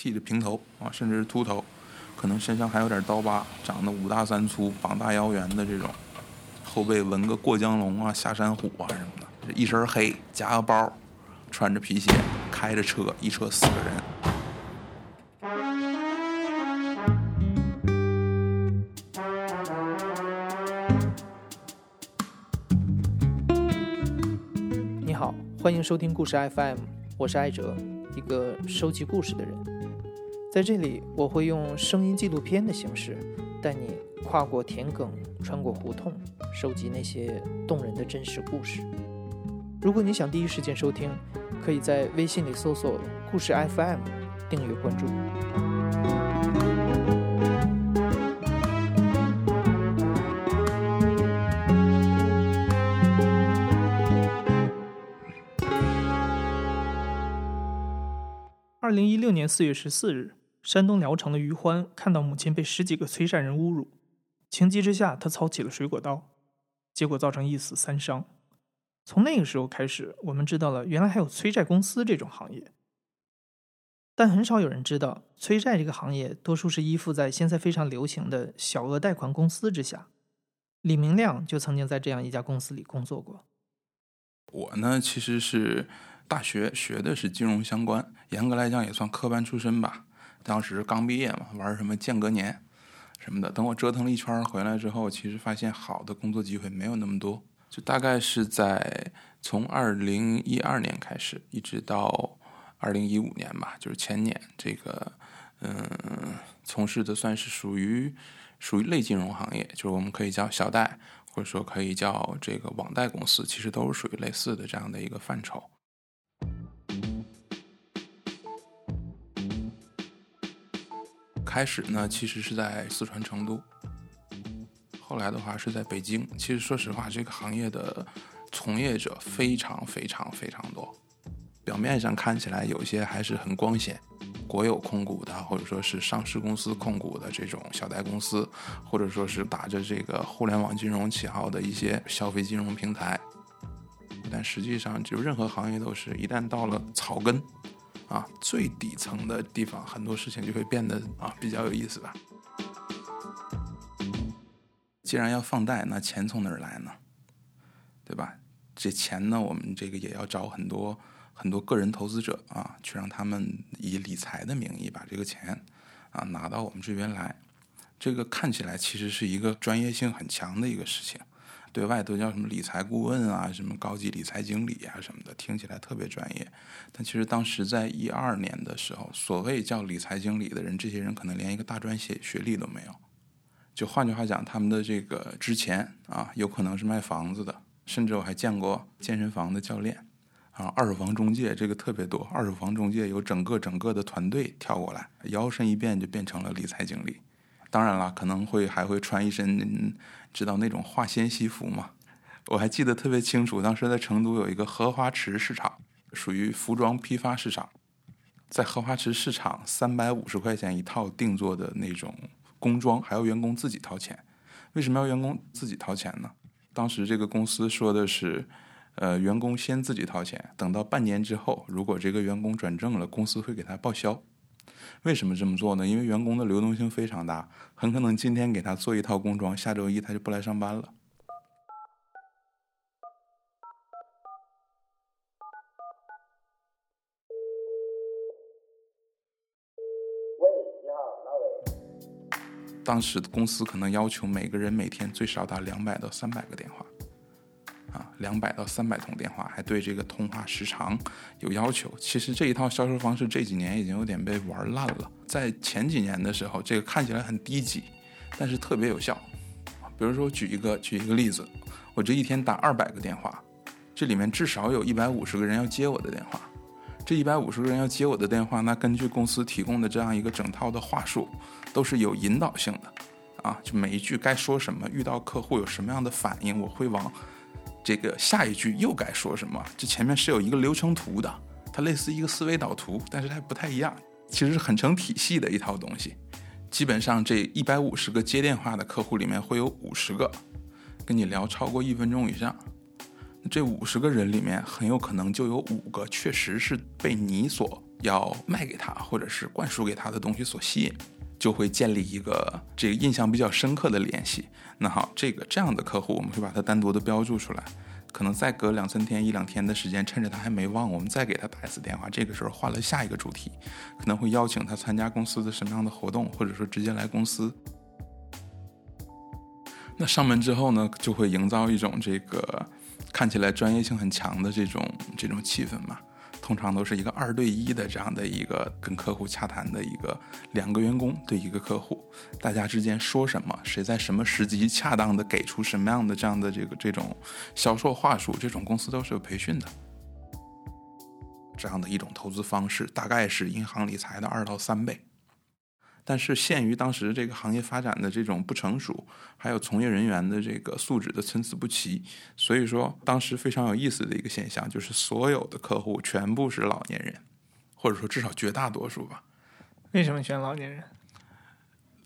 剃着平头啊，甚至是秃头，可能身上还有点刀疤，长得五大三粗、膀大腰圆的这种，后背纹个过江龙啊、下山虎啊什么的，一身黑，夹个包，穿着皮鞋，开着车，一车四个人。你好，欢迎收听故事 FM，我是艾哲，一个收集故事的人。在这里，我会用声音纪录片的形式，带你跨过田埂，穿过胡同，收集那些动人的真实故事。如果你想第一时间收听，可以在微信里搜索“故事 FM”，订阅关注。六年四月十四日，山东聊城的于欢看到母亲被十几个催债人侮辱，情急之下，他操起了水果刀，结果造成一死三伤。从那个时候开始，我们知道了原来还有催债公司这种行业，但很少有人知道，催债这个行业多数是依附在现在非常流行的小额贷款公司之下。李明亮就曾经在这样一家公司里工作过。我呢，其实是大学学的是金融相关，严格来讲也算科班出身吧。当时刚毕业嘛，玩什么间隔年什么的。等我折腾了一圈回来之后，其实发现好的工作机会没有那么多。就大概是在从二零一二年开始，一直到二零一五年吧，就是前年，这个嗯，从事的算是属于属于类金融行业，就是我们可以叫小贷，或者说可以叫这个网贷公司，其实都是属于类似的这样的一个范畴。开始呢，其实是在四川成都。后来的话是在北京。其实说实话，这个行业的从业者非常非常非常多。表面上看起来有些还是很光鲜，国有控股的，或者说是上市公司控股的这种小贷公司，或者说是打着这个互联网金融旗号的一些消费金融平台。但实际上，就任何行业都是一旦到了草根啊最底层的地方，很多事情就会变得啊比较有意思吧。既然要放贷，那钱从哪儿来呢？对吧？这钱呢，我们这个也要找很多很多个人投资者啊，去让他们以理财的名义把这个钱啊拿到我们这边来。这个看起来其实是一个专业性很强的一个事情，对外都叫什么理财顾问啊，什么高级理财经理啊什么的，听起来特别专业。但其实当时在一二年的时候，所谓叫理财经理的人，这些人可能连一个大专学学历都没有。就换句话讲，他们的这个之前啊，有可能是卖房子的，甚至我还见过健身房的教练，啊，二手房中介这个特别多，二手房中介有整个整个的团队跳过来，摇身一变就变成了理财经理。当然了，可能会还会穿一身，知道那种化纤西服吗？我还记得特别清楚，当时在成都有一个荷花池市场，属于服装批发市场，在荷花池市场三百五十块钱一套定做的那种。工装还要员工自己掏钱，为什么要员工自己掏钱呢？当时这个公司说的是，呃，员工先自己掏钱，等到半年之后，如果这个员工转正了，公司会给他报销。为什么这么做呢？因为员工的流动性非常大，很可能今天给他做一套工装，下周一他就不来上班了。当时的公司可能要求每个人每天最少打两百到三百个电话，啊，两百到三百通电话，还对这个通话时长有要求。其实这一套销售方式这几年已经有点被玩烂了。在前几年的时候，这个看起来很低级，但是特别有效。比如说，举一个举一个例子，我这一天打二百个电话，这里面至少有一百五十个人要接我的电话。这一百五十个人要接我的电话，那根据公司提供的这样一个整套的话术，都是有引导性的，啊，就每一句该说什么，遇到客户有什么样的反应，我会往这个下一句又该说什么，这前面是有一个流程图的，它类似一个思维导图，但是它不太一样，其实是很成体系的一套东西。基本上这一百五十个接电话的客户里面，会有五十个跟你聊超过一分钟以上。这五十个人里面，很有可能就有五个确实是被你所要卖给他或者是灌输给他的东西所吸引，就会建立一个这个印象比较深刻的联系。那好，这个这样的客户，我们会把它单独的标注出来。可能再隔两三天、一两天的时间，趁着他还没忘，我们再给他打一次电话。这个时候换了下一个主题，可能会邀请他参加公司的什么样的活动，或者说直接来公司。那上门之后呢，就会营造一种这个看起来专业性很强的这种这种气氛嘛。通常都是一个二对一的这样的一个跟客户洽谈的一个两个员工对一个客户，大家之间说什么，谁在什么时机恰当的给出什么样的这样的这个这种销售话术，这种公司都是有培训的。这样的一种投资方式，大概是银行理财的二到三倍。但是限于当时这个行业发展的这种不成熟，还有从业人员的这个素质的参差不齐，所以说当时非常有意思的一个现象就是所有的客户全部是老年人，或者说至少绝大多数吧。为什么选老年人？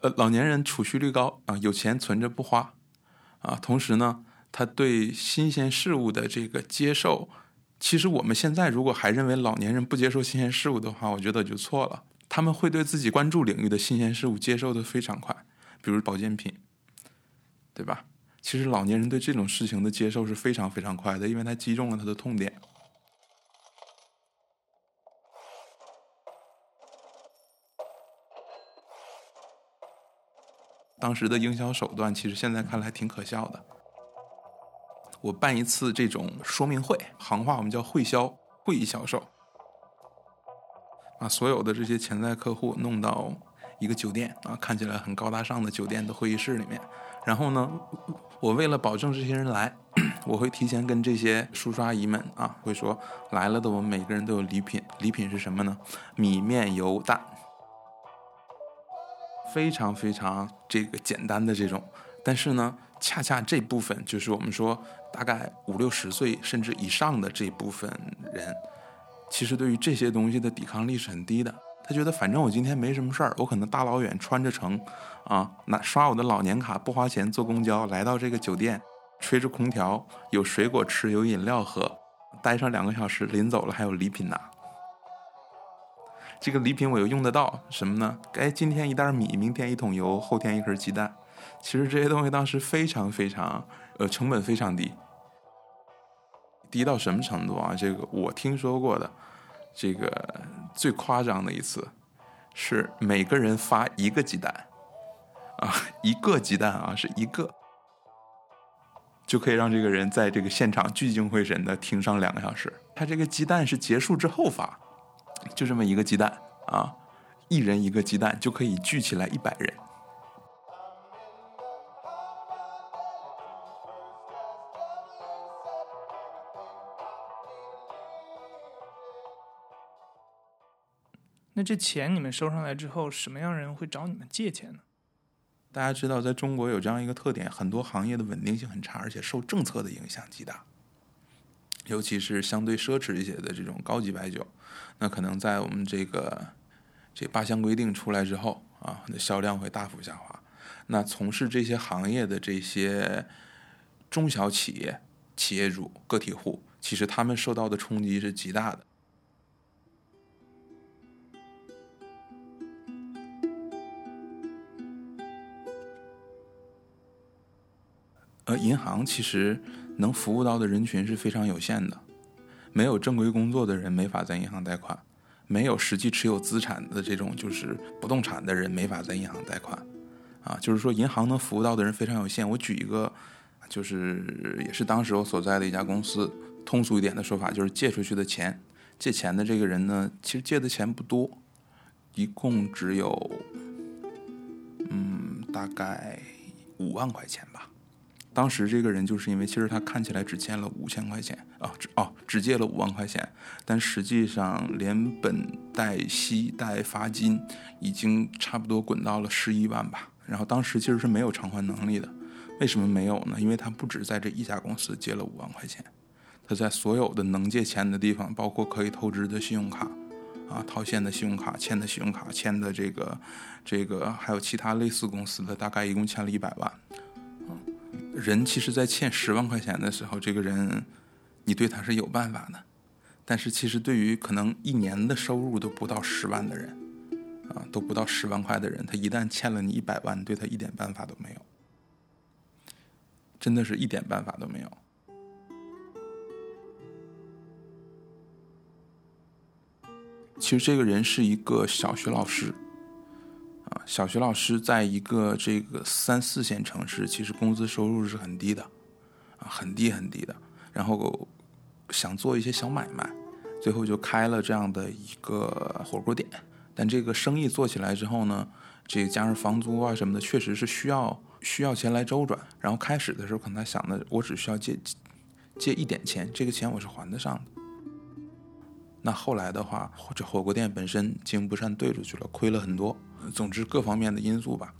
呃，老年人储蓄率高啊，有钱存着不花啊，同时呢，他对新鲜事物的这个接受，其实我们现在如果还认为老年人不接受新鲜事物的话，我觉得就错了。他们会对自己关注领域的新鲜事物接受的非常快，比如保健品，对吧？其实老年人对这种事情的接受是非常非常快的，因为他击中了他的痛点。当时的营销手段，其实现在看来挺可笑的。我办一次这种说明会，行话我们叫会销，会议销售。把所有的这些潜在客户弄到一个酒店啊，看起来很高大上的酒店的会议室里面。然后呢，我为了保证这些人来，我会提前跟这些叔叔阿姨们啊，会说来了的我们每个人都有礼品。礼品是什么呢？米面油蛋，非常非常这个简单的这种。但是呢，恰恰这部分就是我们说大概五六十岁甚至以上的这部分人。其实对于这些东西的抵抗力是很低的。他觉得反正我今天没什么事儿，我可能大老远穿着城，啊，拿刷我的老年卡不花钱坐公交来到这个酒店，吹着空调，有水果吃，有饮料喝，待上两个小时，临走了还有礼品拿。这个礼品我又用得到什么呢？哎，今天一袋米，明天一桶油，后天一盒鸡蛋。其实这些东西当时非常非常，呃，成本非常低。低到什么程度啊？这个我听说过的，这个最夸张的一次，是每个人发一个鸡蛋，啊，一个鸡蛋啊，是一个，就可以让这个人在这个现场聚精会神的听上两个小时。他这个鸡蛋是结束之后发，就这么一个鸡蛋啊，一人一个鸡蛋就可以聚起来一百人。那这钱你们收上来之后，什么样人会找你们借钱呢？大家知道，在中国有这样一个特点，很多行业的稳定性很差，而且受政策的影响极大。尤其是相对奢侈一些的这种高级白酒，那可能在我们这个这八项规定出来之后啊，那销量会大幅下滑。那从事这些行业的这些中小企业、企业主、个体户，其实他们受到的冲击是极大的。而银行其实能服务到的人群是非常有限的，没有正规工作的人没法在银行贷款，没有实际持有资产的这种就是不动产的人没法在银行贷款，啊，就是说银行能服务到的人非常有限。我举一个，就是也是当时我所在的一家公司，通俗一点的说法就是借出去的钱，借钱的这个人呢，其实借的钱不多，一共只有，嗯，大概五万块钱吧。当时这个人就是因为，其实他看起来只欠了五千块钱啊，只哦只借了五万块钱，但实际上连本带息带罚金，已经差不多滚到了十一万吧。然后当时其实是没有偿还能力的，为什么没有呢？因为他不止在这一家公司借了五万块钱，他在所有的能借钱的地方，包括可以透支的信用卡，啊套现的信用卡、欠的信用卡、欠的这个这个，还有其他类似公司的，大概一共欠了一百万。人其实，在欠十万块钱的时候，这个人，你对他是有办法的。但是其实对于可能一年的收入都不到十万的人，啊，都不到十万块的人，他一旦欠了你一百万，对他一点办法都没有，真的是一点办法都没有。其实这个人是一个小学老师，啊，小学老师在一个这个三四线城市，其实工资收入是很低的，啊，很低很低的。然后想做一些小买卖，最后就开了这样的一个火锅店。但这个生意做起来之后呢，这个加上房租啊什么的，确实是需要需要钱来周转。然后开始的时候，可能他想的，我只需要借借一点钱，这个钱我是还得上的。那后来的话，这火锅店本身经营不善，兑出去了，亏了很多。总之，各方面的因素吧，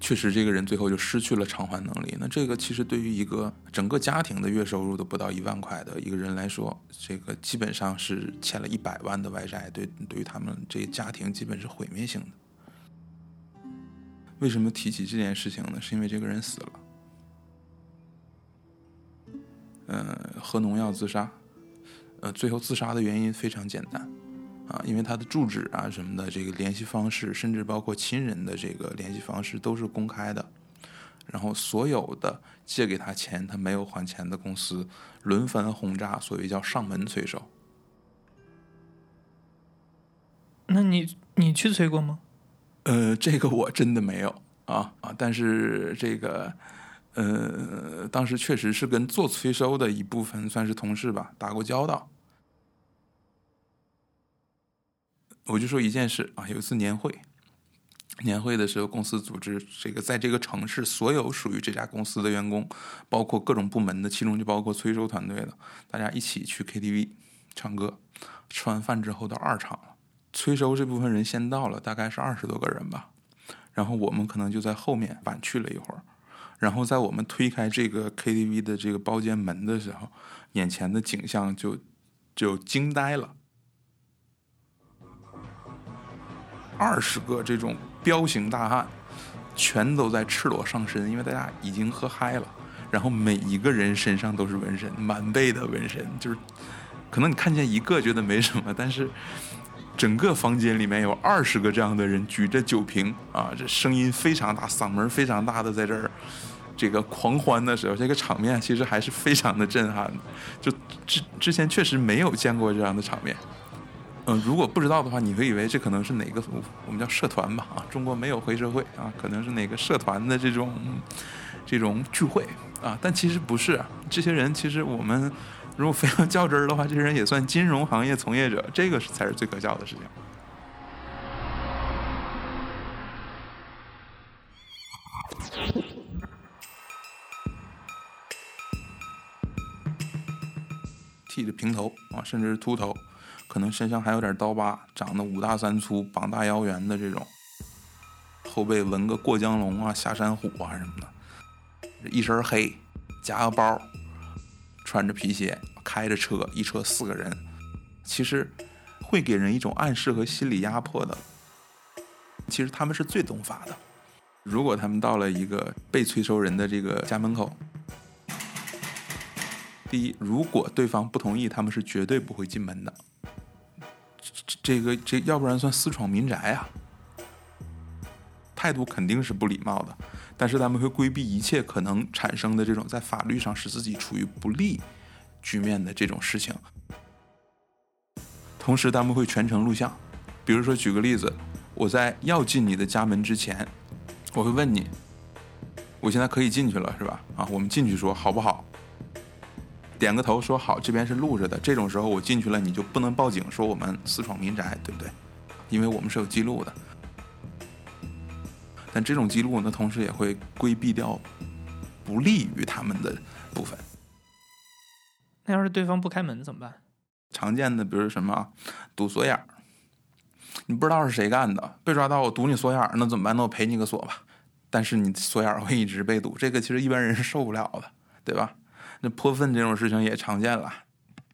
确实这个人最后就失去了偿还能力。那这个其实对于一个整个家庭的月收入都不到一万块的一个人来说，这个基本上是欠了一百万的外债，对对于他们这个家庭基本是毁灭性的。为什么提起这件事情呢？是因为这个人死了，嗯，喝农药自杀。呃，最后自杀的原因非常简单，啊，因为他的住址啊什么的，这个联系方式，甚至包括亲人的这个联系方式都是公开的，然后所有的借给他钱他没有还钱的公司轮番轰炸，所谓叫上门催收。那你你去催过吗？呃，这个我真的没有啊啊，但是这个。呃，当时确实是跟做催收的一部分算是同事吧，打过交道。我就说一件事啊，有一次年会，年会的时候，公司组织这个在这个城市所有属于这家公司的员工，包括各种部门的，其中就包括催收团队的，大家一起去 KTV 唱歌。吃完饭之后到二场了，催收这部分人先到了，大概是二十多个人吧，然后我们可能就在后面晚去了一会儿。然后在我们推开这个 KTV 的这个包间门的时候，眼前的景象就就惊呆了。二十个这种彪形大汉，全都在赤裸上身，因为大家已经喝嗨了。然后每一个人身上都是纹身，满背的纹身，就是可能你看见一个觉得没什么，但是整个房间里面有二十个这样的人举着酒瓶啊，这声音非常大，嗓门非常大的在这儿。这个狂欢的时候，这个场面其实还是非常的震撼，就之之前确实没有见过这样的场面。嗯，如果不知道的话，你会以为这可能是哪个我们叫社团吧？啊，中国没有黑社会啊，可能是哪个社团的这种这种聚会啊，但其实不是。这些人其实我们如果非要较真儿的话，这些人也算金融行业从业者，这个才是最可笑的事情。剃着平头啊，甚至是秃头，可能身上还有点刀疤，长得五大三粗、膀大腰圆的这种，后背纹个过江龙啊、下山虎啊什么的，一身黑，夹个包，穿着皮鞋，开着车，一车四个人，其实会给人一种暗示和心理压迫的。其实他们是最懂法的，如果他们到了一个被催收人的这个家门口。第一，如果对方不同意，他们是绝对不会进门的。这这个这要不然算私闯民宅啊！态度肯定是不礼貌的，但是他们会规避一切可能产生的这种在法律上使自己处于不利局面的这种事情。同时，他们会全程录像。比如说，举个例子，我在要进你的家门之前，我会问你：我现在可以进去了是吧？啊，我们进去说好不好？点个头说好，这边是录着的。这种时候我进去了，你就不能报警说我们私闯民宅，对不对？因为我们是有记录的。但这种记录呢，同时也会规避掉不利于他们的部分。那要是对方不开门怎么办？常见的，比如什么堵锁眼儿，你不知道是谁干的，被抓到我堵你锁眼儿，那怎么办？那我赔你个锁吧。但是你锁眼儿会一直被堵，这个其实一般人是受不了的，对吧？那泼粪这种事情也常见了，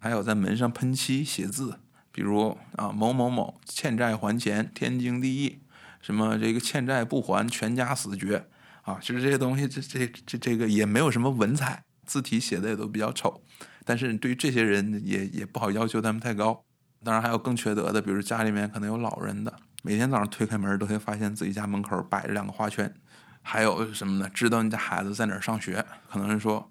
还有在门上喷漆写字，比如啊某某某欠债还钱，天经地义，什么这个欠债不还，全家死绝啊！其实这些东西，这这这这个也没有什么文采，字体写的也都比较丑，但是对于这些人也也不好要求他们太高。当然还有更缺德的，比如家里面可能有老人的，每天早上推开门都会发现自己家门口摆着两个花圈。还有什么呢？知道你家孩子在哪儿上学，可能是说，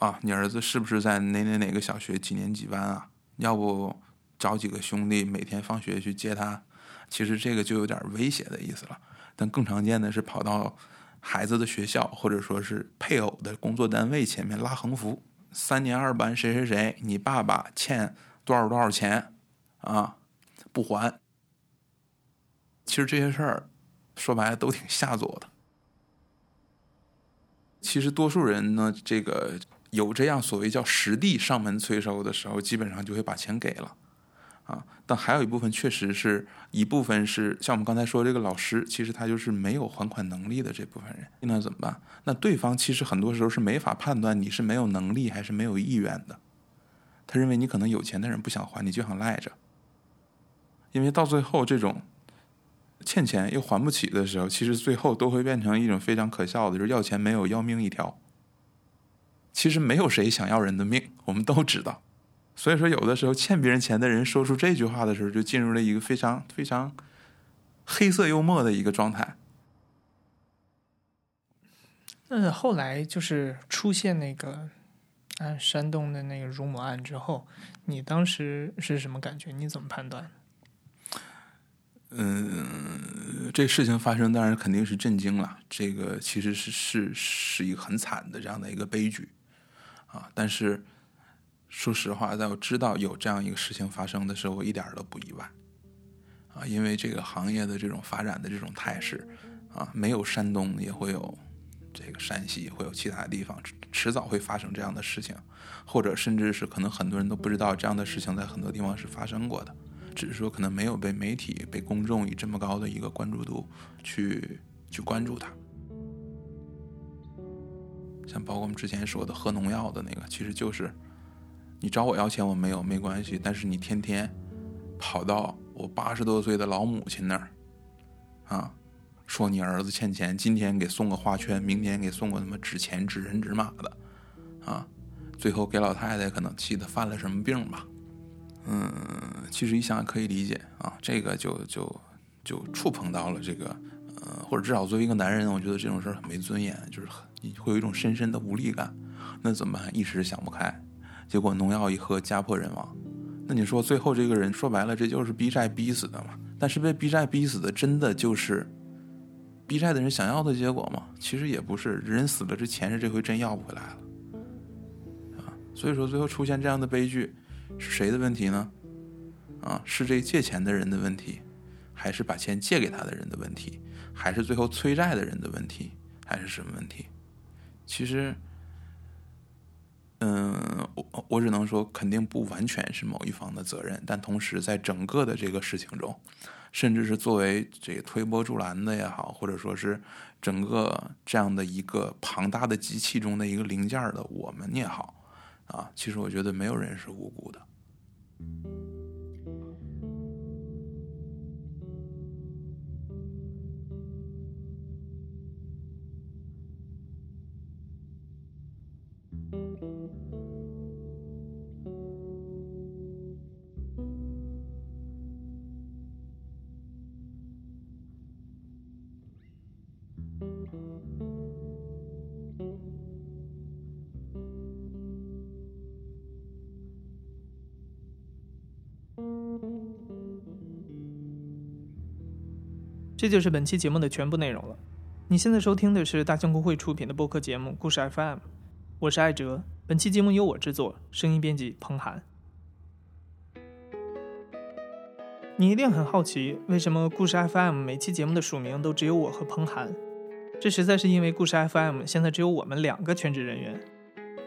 啊，你儿子是不是在哪哪哪个小学几年几班啊？要不找几个兄弟每天放学去接他？其实这个就有点威胁的意思了。但更常见的是跑到孩子的学校或者说是配偶的工作单位前面拉横幅：三年二班谁谁谁，你爸爸欠多少多少钱啊？不还。其实这些事儿说白了都挺下作的。其实多数人呢，这个有这样所谓叫实地上门催收的时候，基本上就会把钱给了，啊，但还有一部分确实是一部分是像我们刚才说这个老师，其实他就是没有还款能力的这部分人，那怎么办？那对方其实很多时候是没法判断你是没有能力还是没有意愿的，他认为你可能有钱的人不想还，你就想赖着，因为到最后这种。欠钱又还不起的时候，其实最后都会变成一种非常可笑的，就是要钱没有，要命一条。其实没有谁想要人的命，我们都知道。所以说，有的时候欠别人钱的人说出这句话的时候，就进入了一个非常非常黑色幽默的一个状态。那后来就是出现那个啊山东的那个辱母案之后，你当时是什么感觉？你怎么判断？嗯，这事情发生当然肯定是震惊了。这个其实是是是一个很惨的这样的一个悲剧啊。但是说实话，在我知道有这样一个事情发生的时候，我一点都不意外啊。因为这个行业的这种发展的这种态势啊，没有山东也会有这个山西，会有其他地方，迟早会发生这样的事情，或者甚至是可能很多人都不知道这样的事情在很多地方是发生过的。只是说，可能没有被媒体、被公众以这么高的一个关注度去去关注它。像包括我们之前说的喝农药的那个，其实就是你找我要钱，我没有没关系，但是你天天跑到我八十多岁的老母亲那儿啊，说你儿子欠钱，今天给送个花圈，明天给送个什么纸钱、纸人、纸马的啊，最后给老太太可能气得犯了什么病吧。嗯，其实一想可以理解啊，这个就就就触碰到了这个，嗯，或者至少作为一个男人，我觉得这种事儿很没尊严，就是你会有一种深深的无力感。那怎么办？一时想不开，结果农药一喝，家破人亡。那你说最后这个人说白了，这就是逼债逼死的嘛？但是被逼债逼死的，真的就是逼债的人想要的结果吗？其实也不是，人死了，这钱是这回真要不回来了啊。所以说最后出现这样的悲剧。是谁的问题呢？啊，是这借钱的人的问题，还是把钱借给他的人的问题，还是最后催债的人的问题，还是什么问题？其实，嗯，我我只能说，肯定不完全是某一方的责任，但同时在整个的这个事情中，甚至是作为这个推波助澜的也好，或者说是整个这样的一个庞大的机器中的一个零件的我们也好，啊，其实我觉得没有人是无辜的。这就是本期节目的全部内容了。你现在收听的是大象公会出品的播客节目《故事 FM》，我是艾哲。本期节目由我制作，声音编辑彭涵。你一定很好奇，为什么《故事 FM》每期节目的署名都只有我和彭涵？这实在是因为《故事 FM》现在只有我们两个全职人员，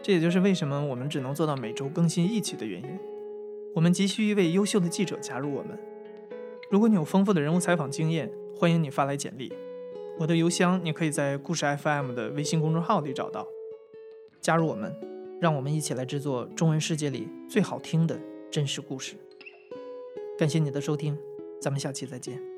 这也就是为什么我们只能做到每周更新一期的原因。我们急需一位优秀的记者加入我们。如果你有丰富的人物采访经验，欢迎你发来简历，我的邮箱你可以在故事 FM 的微信公众号里找到。加入我们，让我们一起来制作中文世界里最好听的真实故事。感谢你的收听，咱们下期再见。